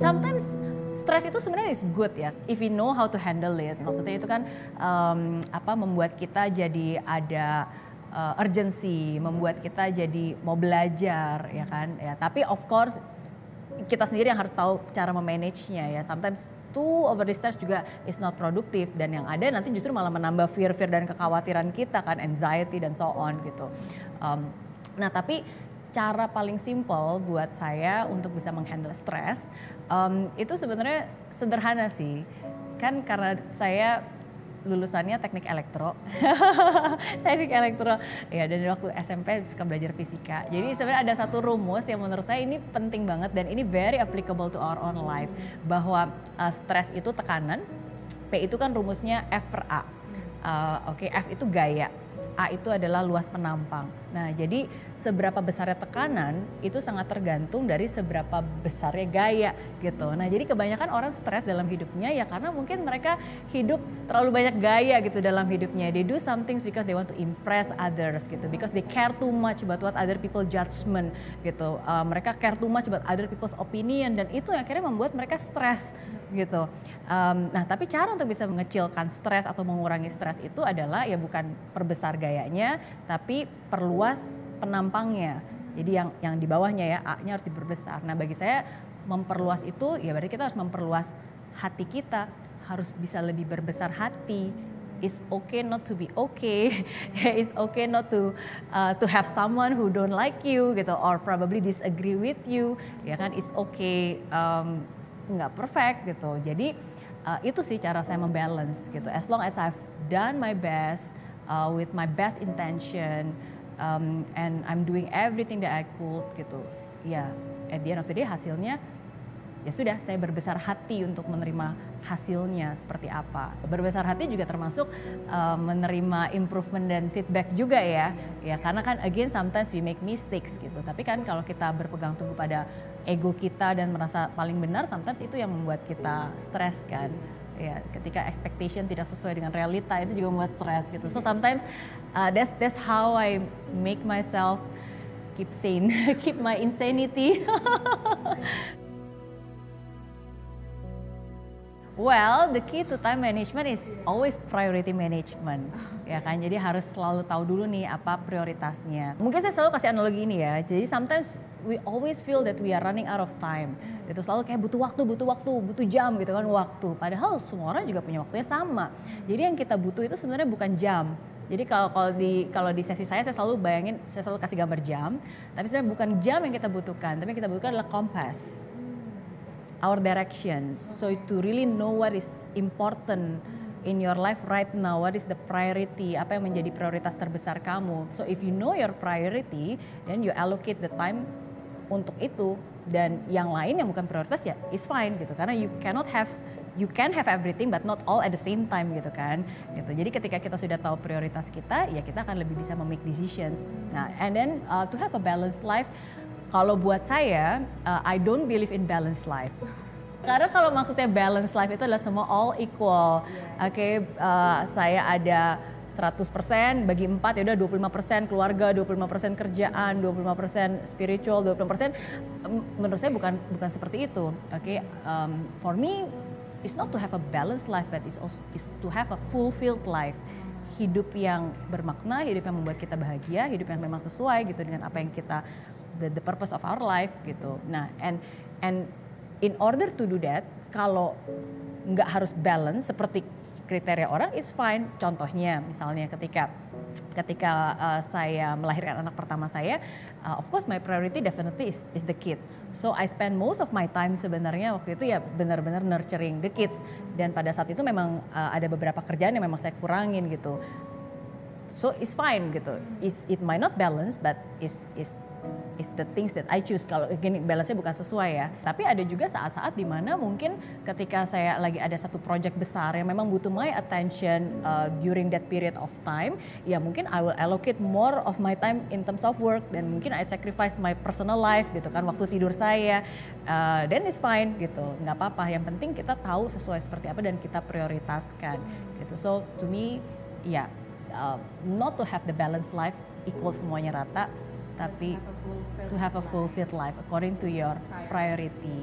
sometimes stress itu sebenarnya is good ya if we know how to handle it. Maksudnya itu kan um, apa membuat kita jadi ada uh, urgency membuat kita jadi mau belajar ya kan? Ya tapi of course kita sendiri yang harus tahu cara memanage-nya ya. Sometimes too over stress juga is not produktif dan yang ada nanti justru malah menambah fear-fear dan kekhawatiran kita kan anxiety dan so on gitu. Um, nah tapi cara paling simple buat saya untuk bisa menghandle stres um, itu sebenarnya sederhana sih. Kan karena saya lulusannya teknik elektro. Teknik elektro. Ya dan waktu SMP suka belajar fisika. Jadi sebenarnya ada satu rumus yang menurut saya ini penting banget dan ini very applicable to our own life. Bahwa uh, stres itu tekanan P itu kan rumusnya F per A. Uh, oke okay, F itu gaya A itu adalah luas penampang nah jadi seberapa besarnya tekanan itu sangat tergantung dari seberapa besarnya gaya gitu. Nah jadi kebanyakan orang stres dalam hidupnya ya karena mungkin mereka hidup terlalu banyak gaya gitu dalam hidupnya. They do something because they want to impress others gitu. Because they care too much about what other people judgment gitu. Uh, mereka care too much about other people's opinion dan itu yang akhirnya membuat mereka stres gitu. Um, nah tapi cara untuk bisa mengecilkan stres atau mengurangi stres itu adalah ya bukan perbesar gayanya tapi perluas penampangnya. Jadi yang yang di bawahnya ya A-nya harus diperbesar. Nah, bagi saya memperluas itu ya berarti kita harus memperluas hati kita, harus bisa lebih berbesar hati. It's okay not to be okay. It's okay not to uh, to have someone who don't like you gitu or probably disagree with you. Ya kan, it's okay um, nggak perfect gitu. Jadi uh, itu sih cara saya membalance gitu. As long as I've done my best uh, with my best intention, um, and I'm doing everything that I could gitu ya at the end of the day hasilnya ya sudah saya berbesar hati untuk menerima hasilnya seperti apa. Berbesar hati juga termasuk uh, menerima improvement dan feedback juga ya. Ya karena kan again sometimes we make mistakes gitu. Tapi kan kalau kita berpegang teguh pada ego kita dan merasa paling benar sometimes itu yang membuat kita stres kan. Ya ketika expectation tidak sesuai dengan realita itu juga membuat stres gitu. So sometimes uh, that's that's how I make myself keep sane keep my insanity Well, the key to time management is always priority management, ya kan? Jadi harus selalu tahu dulu nih apa prioritasnya. Mungkin saya selalu kasih analogi ini ya. Jadi sometimes we always feel that we are running out of time. Itu selalu kayak butuh waktu, butuh waktu, butuh jam gitu kan waktu. Padahal semua orang juga punya waktunya sama. Jadi yang kita butuh itu sebenarnya bukan jam. Jadi kalau kalau di kalau di sesi saya saya selalu bayangin, saya selalu kasih gambar jam. Tapi sebenarnya bukan jam yang kita butuhkan, tapi yang kita butuhkan adalah kompas our direction. So to really know what is important in your life right now, what is the priority, apa yang menjadi prioritas terbesar kamu. So if you know your priority, then you allocate the time untuk itu. Dan yang lain yang bukan prioritas ya is fine gitu. Karena you cannot have you can have everything but not all at the same time gitu kan. Gitu. Jadi ketika kita sudah tahu prioritas kita ya kita akan lebih bisa memake decisions. Nah and then uh, to have a balanced life kalau buat saya, uh, I don't believe in balanced life. Karena kalau maksudnya balanced life itu adalah semua all equal. Oke, okay, uh, saya ada 100% bagi 4 ya udah 25% keluarga, 25% kerjaan, 25% spiritual, 25% menurut saya bukan bukan seperti itu. Oke, okay? um, for me it's not to have a balanced life but it's also is to have a fulfilled life. Hidup yang bermakna, hidup yang membuat kita bahagia, hidup yang memang sesuai gitu dengan apa yang kita the, the purpose of our life gitu. Nah, and and in order to do that, kalau nggak harus balance seperti kriteria orang, it's fine. Contohnya, misalnya ketika ketika uh, saya melahirkan anak pertama saya, uh, of course my priority definitely is, is the kid. So I spend most of my time sebenarnya waktu itu ya benar-benar nurturing the kids. Dan pada saat itu memang uh, ada beberapa kerjaan yang memang saya kurangin gitu. So it's fine gitu. It's, it might not balance, but it's, it's is the things that I choose. Kalau gini balance-nya bukan sesuai ya. Tapi ada juga saat-saat di mana mungkin ketika saya lagi ada satu project besar yang memang butuh my attention uh, during that period of time, ya mungkin I will allocate more of my time in terms of work dan mungkin I sacrifice my personal life gitu kan waktu tidur saya. Uh, then it's fine gitu, nggak apa-apa. Yang penting kita tahu sesuai seperti apa dan kita prioritaskan gitu. So to me, ya yeah, uh, not to have the balanced life equal semuanya rata, tapi to have a fulfilled life according to your priority.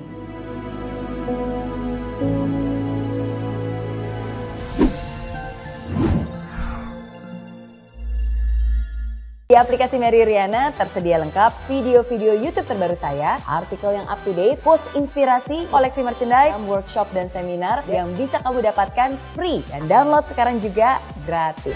Di aplikasi Mary Riana tersedia lengkap video-video YouTube terbaru saya, artikel yang up to date, post inspirasi, koleksi merchandise, workshop dan seminar yang bisa kamu dapatkan free dan download sekarang juga gratis.